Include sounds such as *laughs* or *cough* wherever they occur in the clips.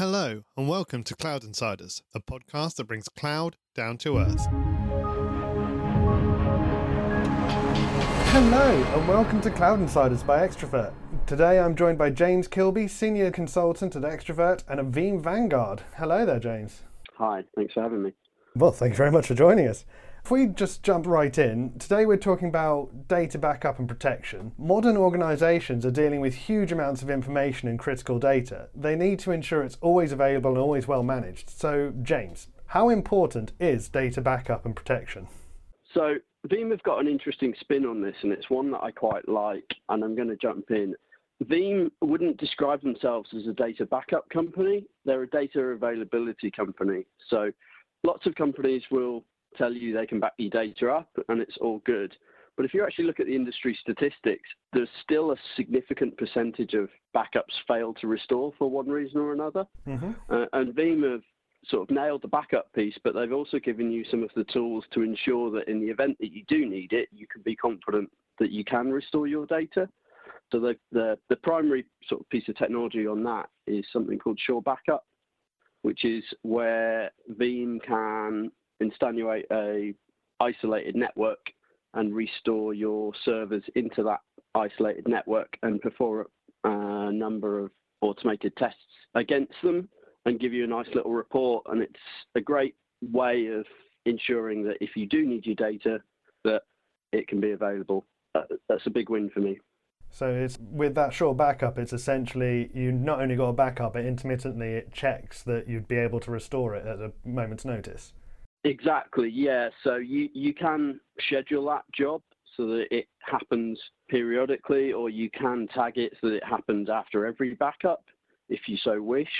Hello, and welcome to Cloud Insiders, a podcast that brings cloud down to earth. Hello, and welcome to Cloud Insiders by Xtravirt. Today I'm joined by James Kilby, Senior Consultant at Xtravirt and a Veeam Vanguard. Hello there, James. Hi, thanks for having me. Well, thank you very much for joining us. If we just jump right in, today we're talking about data backup and protection. Modern organizations are dealing with huge amounts of information and critical data. They need to ensure it's always available and always well managed. So, James, how important is data backup and protection? So, Veeam have got an interesting spin on this, and it's one that I quite like, and I'm going to jump in. Veeam wouldn't describe themselves as a data backup company, they're a data availability company. So, lots of companies will tell you they can back your data up and it's all good. But if you actually look at the industry statistics, there's still a significant percentage of backups fail to restore for one reason or another. Mm-hmm. Uh, and Veeam have sort of nailed the backup piece, but they've also given you some of the tools to ensure that in the event that you do need it, you can be confident that you can restore your data. So the, the, the primary sort of piece of technology on that is something called Sure Backup, which is where Veeam can instantiate a isolated network and restore your servers into that isolated network and perform a number of automated tests against them and give you a nice little report. And it's a great way of ensuring that if you do need your data, that it can be available. Uh, that's a big win for me. So it's with that Sure Backup, it's essentially you not only got a backup, but intermittently it checks that you'd be able to restore it at a moment's notice. Exactly, yeah. So you, you can schedule that job so that it happens periodically, or you can tag it so that it happens after every backup if you so wish.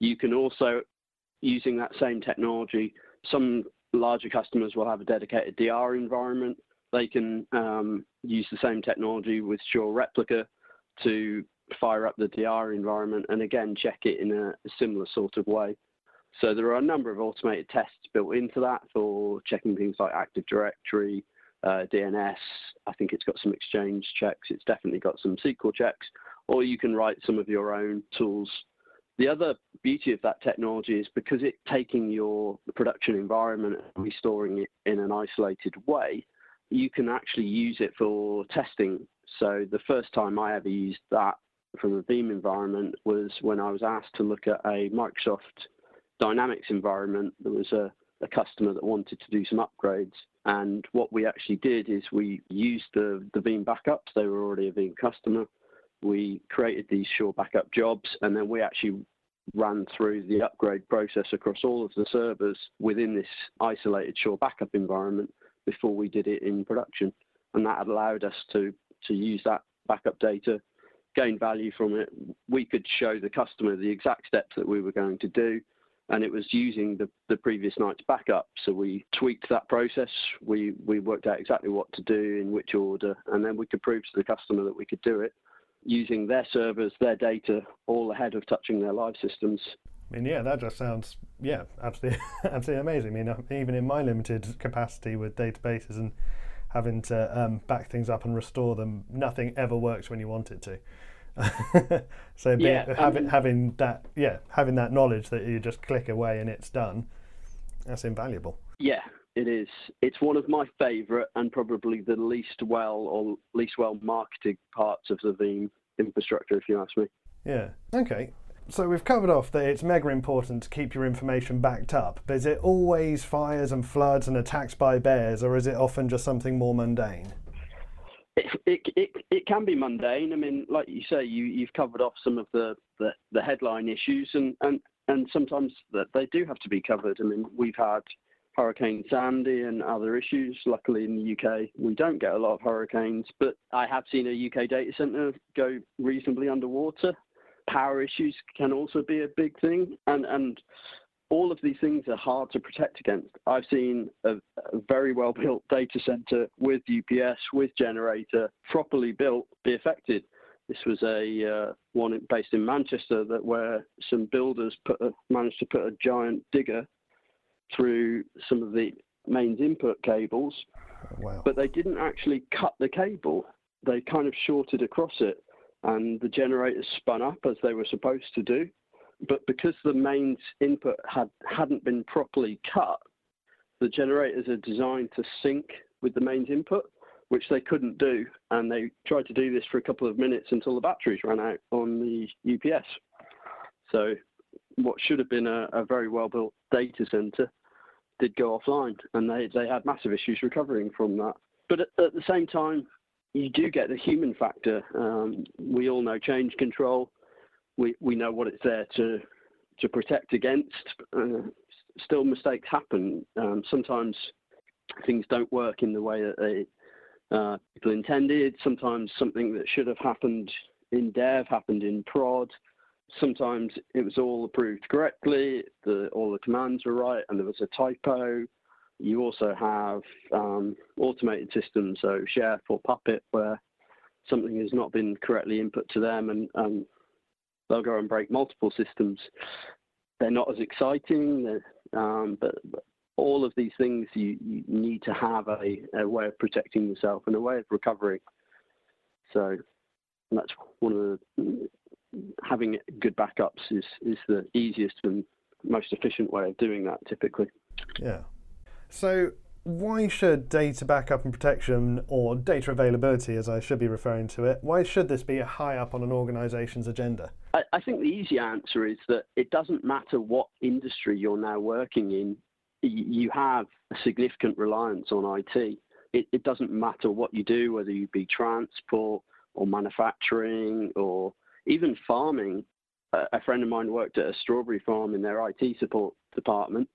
You can also, using that same technology, some larger customers will have a dedicated DR environment. They can um, use the same technology with Sure Replica to fire up the DR environment and again check it in a, a similar sort of way. So there are a number of automated tests built into that for checking things like Active Directory, uh, DNS. I think it's got some Exchange checks. It's definitely got some SQL checks, or you can write some of your own tools. The other beauty of that technology is because it's taking your production environment and restoring it in an isolated way, you can actually use it for testing. So the first time I ever used that from a Veeam environment was when I was asked to look at a Microsoft Dynamics environment, there was a, a customer that wanted to do some upgrades. And what we actually did is we used the, the Veeam backups. They were already a Veeam customer. We created these Sure backup jobs, and then we actually ran through the upgrade process across all of the servers within this isolated Sure backup environment before we did it in production. And that allowed us to, to use that backup data, gain value from it. We could show the customer the exact steps that we were going to do and it was using the, the previous night's backup. So we tweaked that process. We we worked out exactly what to do in which order, and then we could prove to the customer that we could do it using their servers, their data, all ahead of touching their live systems. I mean, yeah, that just sounds yeah, absolutely, *laughs* absolutely amazing. I mean, even in my limited capacity with databases and having to um, back things up and restore them, nothing ever works when you want it to. *laughs* so be, yeah, having um, having that yeah having that knowledge that you just click away and it's done that's invaluable. Yeah it is. It's one of my favorite and probably the least well or least well marketed parts of the veeam infrastructure if you ask me. Yeah okay. So we've covered off that it's mega important to keep your information backed up but is it always fires and floods and attacks by bears or is it often just something more mundane it, it, it, it can be mundane. I mean, like you say, you, you've covered off some of the, the, the headline issues, and, and, and sometimes that they do have to be covered. I mean, we've had Hurricane Sandy and other issues. Luckily, in the UK, we don't get a lot of hurricanes, but I have seen a UK data center go reasonably underwater. Power issues can also be a big thing, and and all of these things are hard to protect against. I've seen a, a, very well built data center with UPS, with generator, properly built, be affected. This was a uh, one based in Manchester that where some builders put a, managed to put a giant digger through some of the mains input cables, wow. but they didn't actually cut the cable. They kind of shorted across it, and the generators spun up as they were supposed to do but because the mains input had hadn't been properly cut, the generators are designed to sync with the mains input, which they couldn't do, and they tried to do this for a couple of minutes until the batteries ran out on the UPS. So, what should have been a, a very well built data center did go offline, and they they had massive issues recovering from that. But at, at the same time, you do get the human factor. Um, we all know change control. We we know what it's there to to protect against. Uh, still, mistakes happen. Um, sometimes things don't work in the way that they uh, people intended. Sometimes something that should have happened in dev happened in prod. Sometimes it was all approved correctly, the, all the commands were right, and there was a typo. You also have um, automated systems, so Chef or Puppet, where something has not been correctly input to them, and, and they'll go and break multiple systems. They're not as exciting, um, but, but, all of these things you, you need to have a, a, way of protecting yourself and a way of recovering. So that's one of the having good backups is is the easiest and most efficient way of doing that typically. Yeah. So why should data backup and protection, or data availability as I should be referring to it, why should this be high up on an organization's agenda? I, think the easy answer is that it doesn't matter what industry you're now working in, you have a significant reliance on IT. It, it doesn't matter what you do, whether you be transport or manufacturing or even farming. A friend of mine worked at a strawberry farm in their IT support department,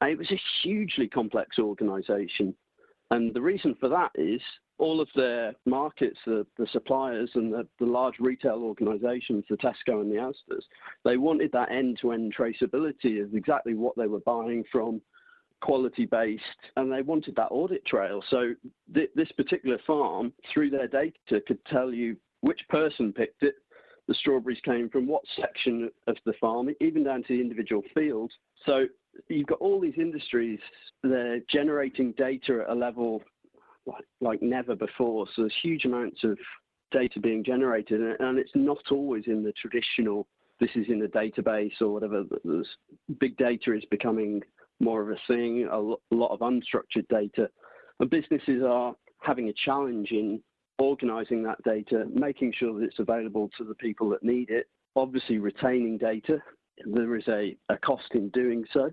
and it was a hugely complex organization. And the reason for that is all of their markets, the, the suppliers and the, the, large retail organizations, the Tesco and the Asda's, they wanted that end to end traceability of exactly what they were buying from, quality based, and they wanted that audit trail. So th- this particular farm, through their data, could tell you which person picked it, the strawberries came from, what section of the farm, even down to the individual field. So you've got all these industries, they're generating data at a level like, like never before. So there's huge amounts of data being generated, and it's not always in the traditional, this is in a database or whatever. There's, big data is becoming more of a thing, a lot of unstructured data. And businesses are having a challenge in organizing that data, making sure that it's available to the people that need it, obviously retaining data. There is a, a cost in doing so.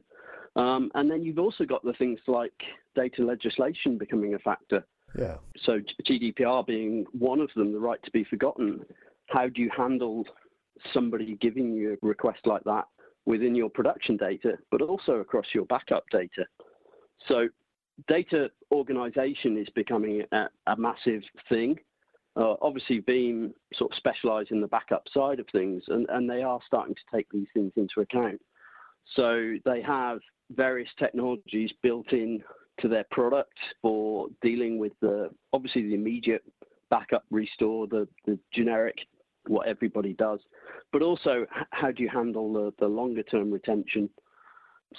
Um, and then you've also got the things like data legislation becoming a factor. Yeah. So GDPR being one of them, the right to be forgotten. How do you handle somebody giving you a request like that within your production data, but also across your backup data? So data organization is becoming a, a massive thing. Uh, obviously, Veeam sort of specialize in the backup side of things, and, and they are starting to take these things into account. So they have various technologies built in to their product for dealing with the obviously the immediate backup restore, the, the generic what everybody does, but also how do you handle the, the longer term retention?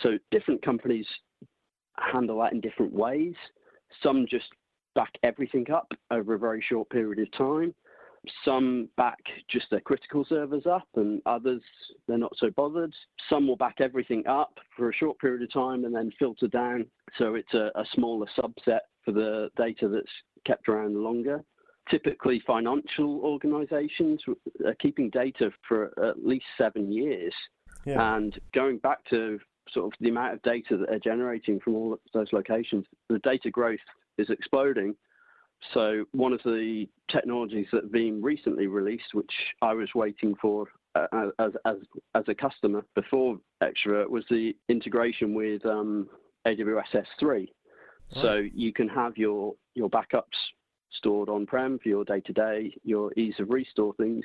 So different companies handle that in different ways. Some just back everything up over a very short period of time. Some back just their critical servers up, and others they're not so bothered. Some will back everything up for a short period of time and then filter down so it's a, a smaller subset for the data that's kept around longer. Typically, financial organizations are keeping data for at least seven years. Yeah. And going back to sort of the amount of data that they're generating from all those locations, the data growth is exploding. So one of the technologies that Veeam recently released, which I was waiting for uh, as, as, as a customer before Xtravirt, was the integration with um, AWS S3. Right. So you can have your, your backups stored on-prem for your day-to-day, your ease of restore things,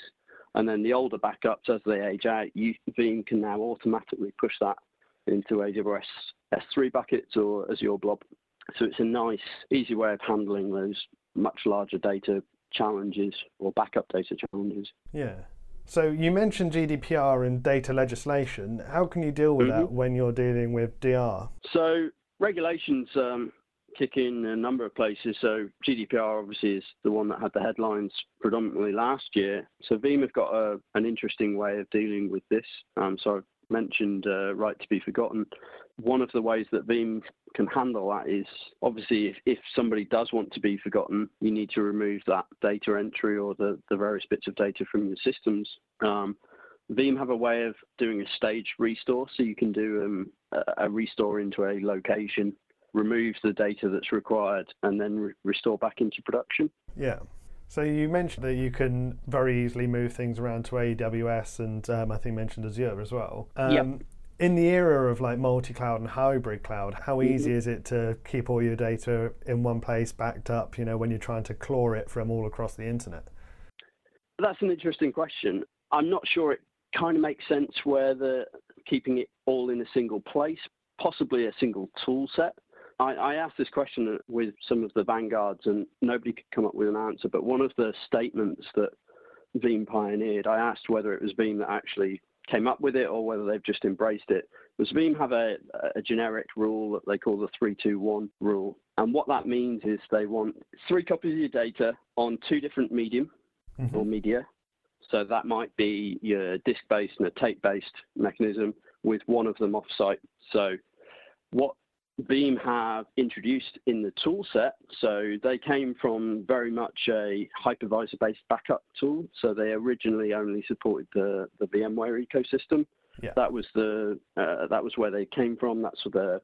and then the older backups as they age out, you, Veeam can now automatically push that into AWS S3 buckets or Azure Blob. So it's a nice, easy way of handling those much larger data challenges or backup data challenges. Yeah. So you mentioned GDPR and data legislation. How can you deal with mm-hmm. that when you're dealing with DR? So regulations um, kicking in a number of places. So GDPR obviously is the one that had the headlines predominantly last year. So Veeam have got a, an interesting way of dealing with this. Um, so I've mentioned uh, right to be forgotten. One of the ways that Veeam can handle that is obviously if, if somebody does want to be forgotten, you need to remove that data entry or the, the various bits of data from your systems. Um, Veeam have a way of doing a staged restore, so you can do um, a, a restore into a location remove the data that's required and then re- restore back into production. Yeah. So you mentioned that you can very easily move things around to AWS and um, I think mentioned Azure as well. Um, yep. In the era of like multi-cloud and hybrid cloud, how Mm-hmm. easy is it to keep all your data in one place, backed up? You know, when you're trying to claw it from all across the internet. That's an interesting question. I'm not sure it kind of makes sense where the keeping it all in a single place, possibly a single tool set. I, I, asked this question with some of the vanguards and nobody could come up with an answer. But one of the statements that Veeam pioneered, I asked whether it was Veeam that actually came up with it or whether they've just embraced it. Was Veeam have a, a generic rule that they call the 321 rule. And what that means is they want three copies of your data on two different medium mm-hmm. or media. So that might be your disk-based and a tape-based mechanism with one of them off-site. So what Veeam have introduced in the tool set. So they came from very much a hypervisor based backup tool. So they originally only supported the, the VMware ecosystem. Yeah. That was the uh, that was where they came from. That's the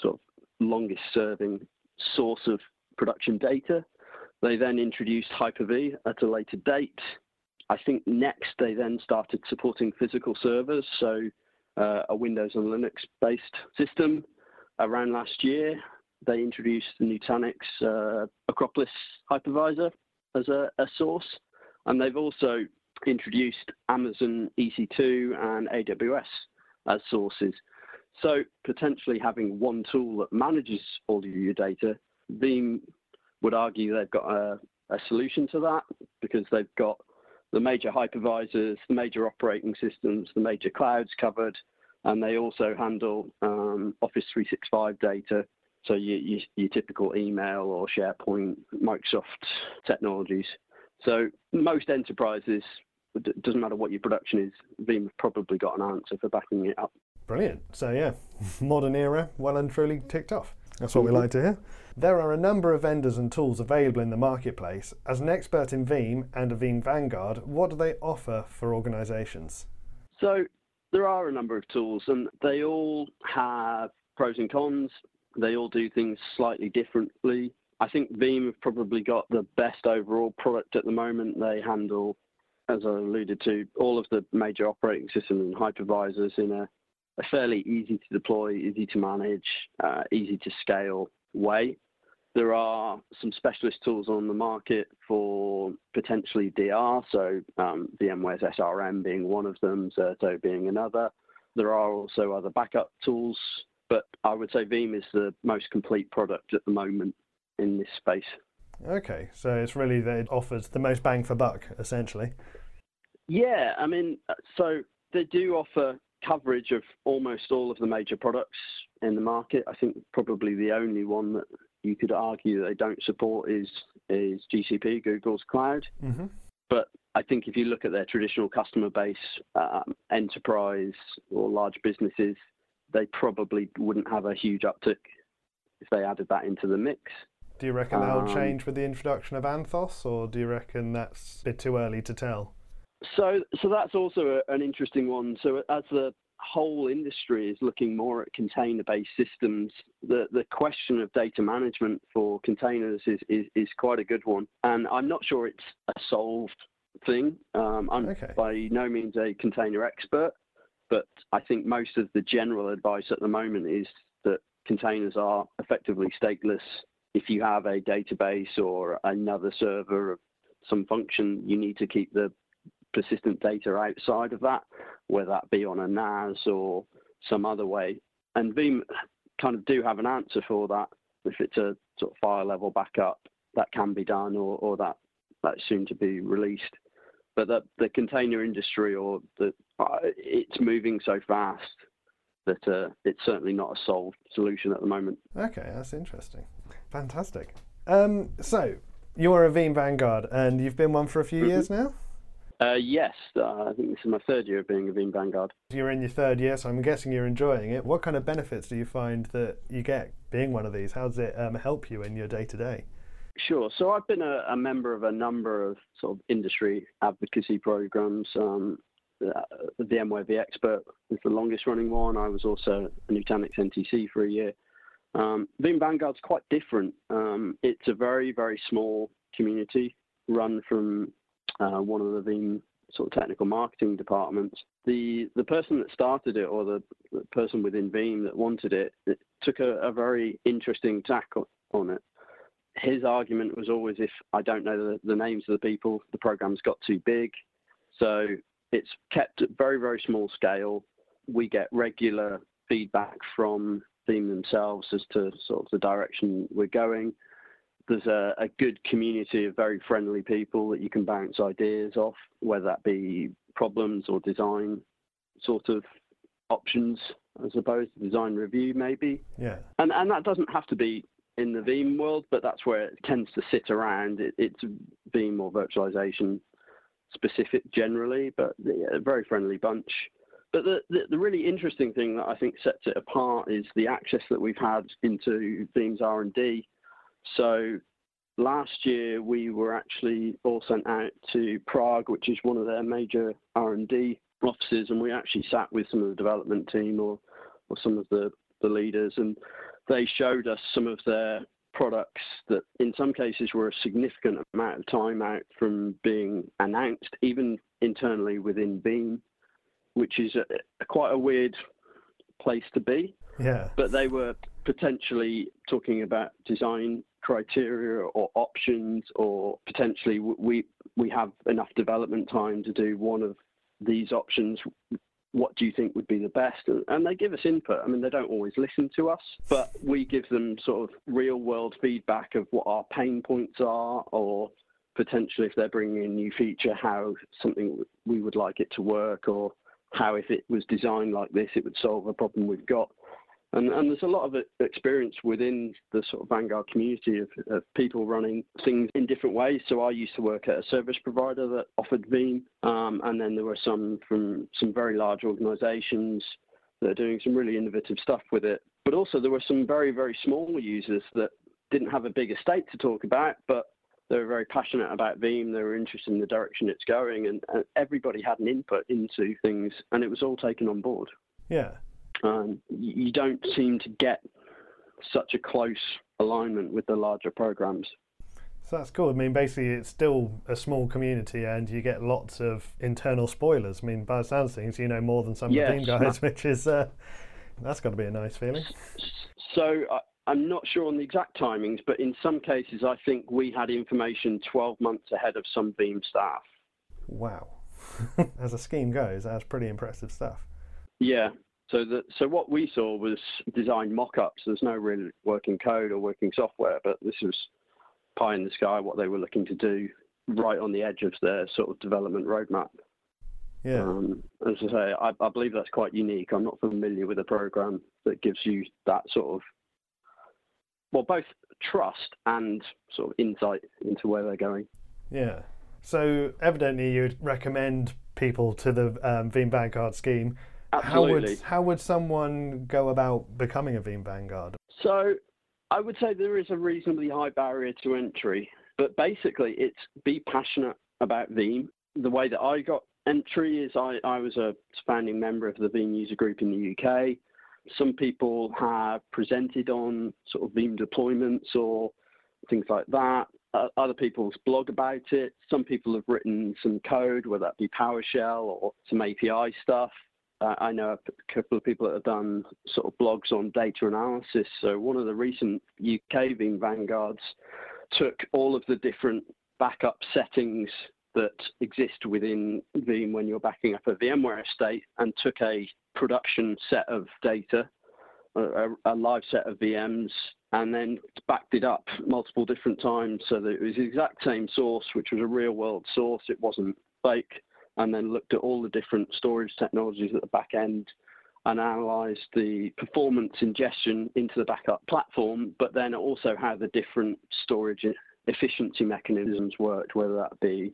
sort of longest serving source of production data. They then introduced Hyper-V at a later date. I think next they then started supporting physical servers, so uh, a Windows and Linux based system around last year, they introduced the Nutanix uh, Acropolis hypervisor as a, a, source, and they've also introduced Amazon EC2 and AWS as sources. So potentially having one tool that manages all of your data, Veeam would argue they've got a, a solution to that because they've got the major hypervisors, the major operating systems, the major clouds covered, and they also handle um, Office 365 data. So your, your, your, typical email or SharePoint, Microsoft technologies. So most enterprises, it doesn't matter what your production is, Veeam have probably got an answer for backing it up. Brilliant. So yeah, *laughs* modern era, well and truly ticked off. That's what we like to hear. There are a number of vendors and tools available in the marketplace. As an expert in Veeam and a Veeam Vanguard, what do they offer for organizations? So there are a number of tools, and they all have pros and cons. They all do things slightly differently. I think Veeam have probably got the best overall product at the moment. They handle, as I alluded to, all of the major operating systems and hypervisors in a, a fairly easy to deploy, easy to manage, uh, easy to scale way. There are some specialist tools on the market for potentially DR, so um, VMware's SRM being one of them, Zerto being another. There are also other backup tools, but I would say Veeam is the most complete product at the moment in this space. Okay, so it's really that it offers the most bang for buck, essentially. Yeah, I mean, so they do offer coverage of almost all of the major products in the market. I think probably the only one that you could argue they don't support is is GCP, Google's cloud. Mm-hmm. But I think if you look at their traditional customer base, um, enterprise or large businesses, they probably wouldn't have a huge uptick if they added that into the mix. Do you reckon that'll um, change with the introduction of Anthos, or do you reckon that's a bit too early to tell? So, so that's also a, an interesting one. So, as the whole industry is looking more at container-based systems, the the question of data management for containers is is, is quite a good one. And I'm not sure it's a solved thing. Um, I'm okay. by no means a container expert, but I think most of the general advice at the moment is that containers are effectively stateless. If you have a database or another server of some function, you need to keep the persistent data outside of that, whether that be on a NAS or some other way. And Veeam kind of do have an answer for that. If it's a sort of file level backup, that can be done, or, or that that's soon to be released. But the, the container industry, or the uh, it's moving so fast that uh, it's certainly not a solved solution at the moment. Okay, that's interesting. Fantastic. Um, so, you're a Veeam Vanguard and you've been one for a few mm-hmm. years now? Uh, yes, uh, I think this is my third year of being a Veeam Vanguard. You're in your third year, so I'm guessing you're enjoying it. What kind of benefits do you find that you get being one of these? How does it um, help you in your day to day? Sure. So I've been a, a, member of a number of sort of industry advocacy programs. Um, uh, the VMware vExpert is the longest running one. I was also a Nutanix NTC for a year. Um, Veeam Vanguard's quite different. Um, it's a very, very small community run from uh, one of the Veeam sort of technical marketing departments. The the person that started it, or the, the person within Veeam that wanted it, it took a, a, very interesting tack on it. His argument was always, if I don't know the, the names of the people, the program's got too big. So it's kept at very very small scale. We get regular feedback from Veeam themselves as to sort of the direction we're going there's a, a, good community of very friendly people that you can bounce ideas off, whether that be problems or design sort of options, I suppose, design review maybe. Yeah. And and that doesn't have to be in the Veeam world, but that's where it tends to sit around. It, it's Veeam or virtualization specific generally, but a very friendly bunch. But the, the, the, really interesting thing that I think sets it apart is the access that we've had into Veeam's R&D so last year we were actually all sent out to Prague, which is one of their major R&D offices, and we actually sat with some of the development team or, or some of the, the leaders, and they showed us some of their products that in some cases were a significant amount of time out from being announced, even internally within Veeam, which is a, a quite a weird place to be. Yeah. But they were potentially talking about design criteria or options, or potentially we we have enough development time to do one of these options. What do you think would be the best? And they give us input. I mean, they don't always listen to us, but we give them sort of real world feedback of what our pain points are, or potentially if they're bringing in a new feature, how something we would like it to work, or how if it was designed like this, it would solve a problem we've got. And, and, there's a lot of experience within the sort of Vanguard community of, of, people running things in different ways. So I used to work at a service provider that offered Veeam, um, and then there were some from some very large organisations that are doing some really innovative stuff with it. But also there were some very very small users that didn't have a big estate to talk about, but they were very passionate about Veeam. They were interested in the direction it's going, and, and everybody had an input into things, and it was all taken on board. Yeah, um, you don't seem to get such a close alignment with the larger programs. So that's cool. I mean, basically, it's still a small community, and you get lots of internal spoilers. I mean, by the sounds of things, you know more than some yes, of the team guys, which is uh, that's got to be a nice feeling. So I, I'm not sure on the exact timings, but in some cases, I think we had information 12 months ahead of some Veeam staff. Wow, *laughs* as a scheme goes, that's pretty impressive stuff. Yeah, so the, so what we saw was design mock-ups. There's no real working code or working software, but this was pie in the sky what they were looking to do right on the edge of their sort of development roadmap. Yeah. Um, as I say, I, I, believe that's quite unique. I'm not familiar with a program that gives you that sort of, well, both trust and sort of insight into where they're going. Yeah. So evidently, you'd recommend people to the um, Veeam Vanguard scheme Absolutely. How would how would someone go about becoming a Veeam Vanguard? So I would say there is a reasonably high barrier to entry, but basically it's be passionate about Veeam. The way that I got entry is I, I was a founding member of the Veeam user group in the UK. Some people have presented on sort of Veeam deployments or things like that. Uh, other people's blog about it. Some people have written some code, whether that be PowerShell or some API stuff I know a couple of people that have done sort of blogs on data analysis. So one of the recent UK Veeam Vanguards took all of the different backup settings that exist within Veeam when you're backing up a VMware estate and took a production set of data, a, a live set of VMs, and then backed it up multiple different times so that it was the exact same source, which was a real world source. It wasn't fake and then looked at all the different storage technologies at the back end and analysed the performance ingestion into the backup platform, but then also how the different storage efficiency mechanisms worked, whether that be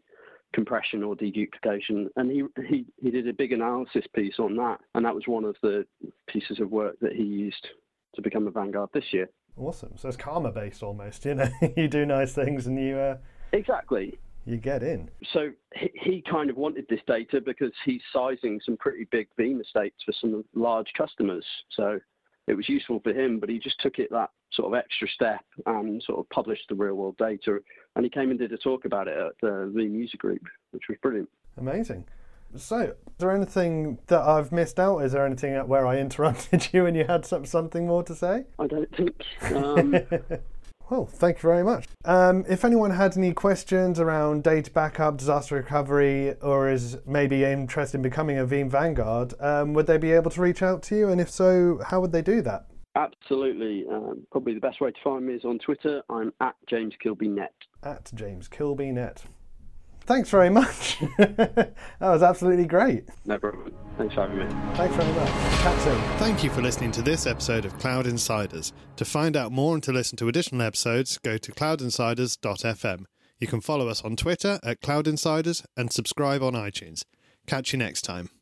compression or deduplication. And he, he, he did a big analysis piece on that, and that was one of the pieces of work that he used to become a Vanguard this year. Awesome. So it's karma based almost, you know. *laughs* you do nice things and you uh, exactly you get in. So he, he kind of wanted this data because he's sizing some pretty big Veeam estates for some large customers. So it was useful for him, but he just took it that sort of extra step and sort of published the real world data. And he came and did a talk about it at the Veeam User Group, which was brilliant. Amazing. So, is there anything that I've missed out? Is there anything where I interrupted *laughs* you and you had some, something more to say? I don't think. Um... *laughs* well, thank you very much. Um, if anyone had any questions around data backup, disaster recovery, or is maybe interested in becoming a Veeam Vanguard, um, would they be able to reach out to you? And if so, how would they do that? Absolutely. Um, probably the best way to find me is on Twitter. I'm at James Kilby Net. At James Kilby Net. Thanks very much. *laughs* that was absolutely great. No problem. Thanks for having me. Thanks very much. Catch soon. Thank you for listening to this episode of Cloud Insiders. To find out more and to listen to additional episodes, go to cloudinsiders.fm. You can follow us on Twitter at Cloud Insiders and subscribe on iTunes. Catch you next time.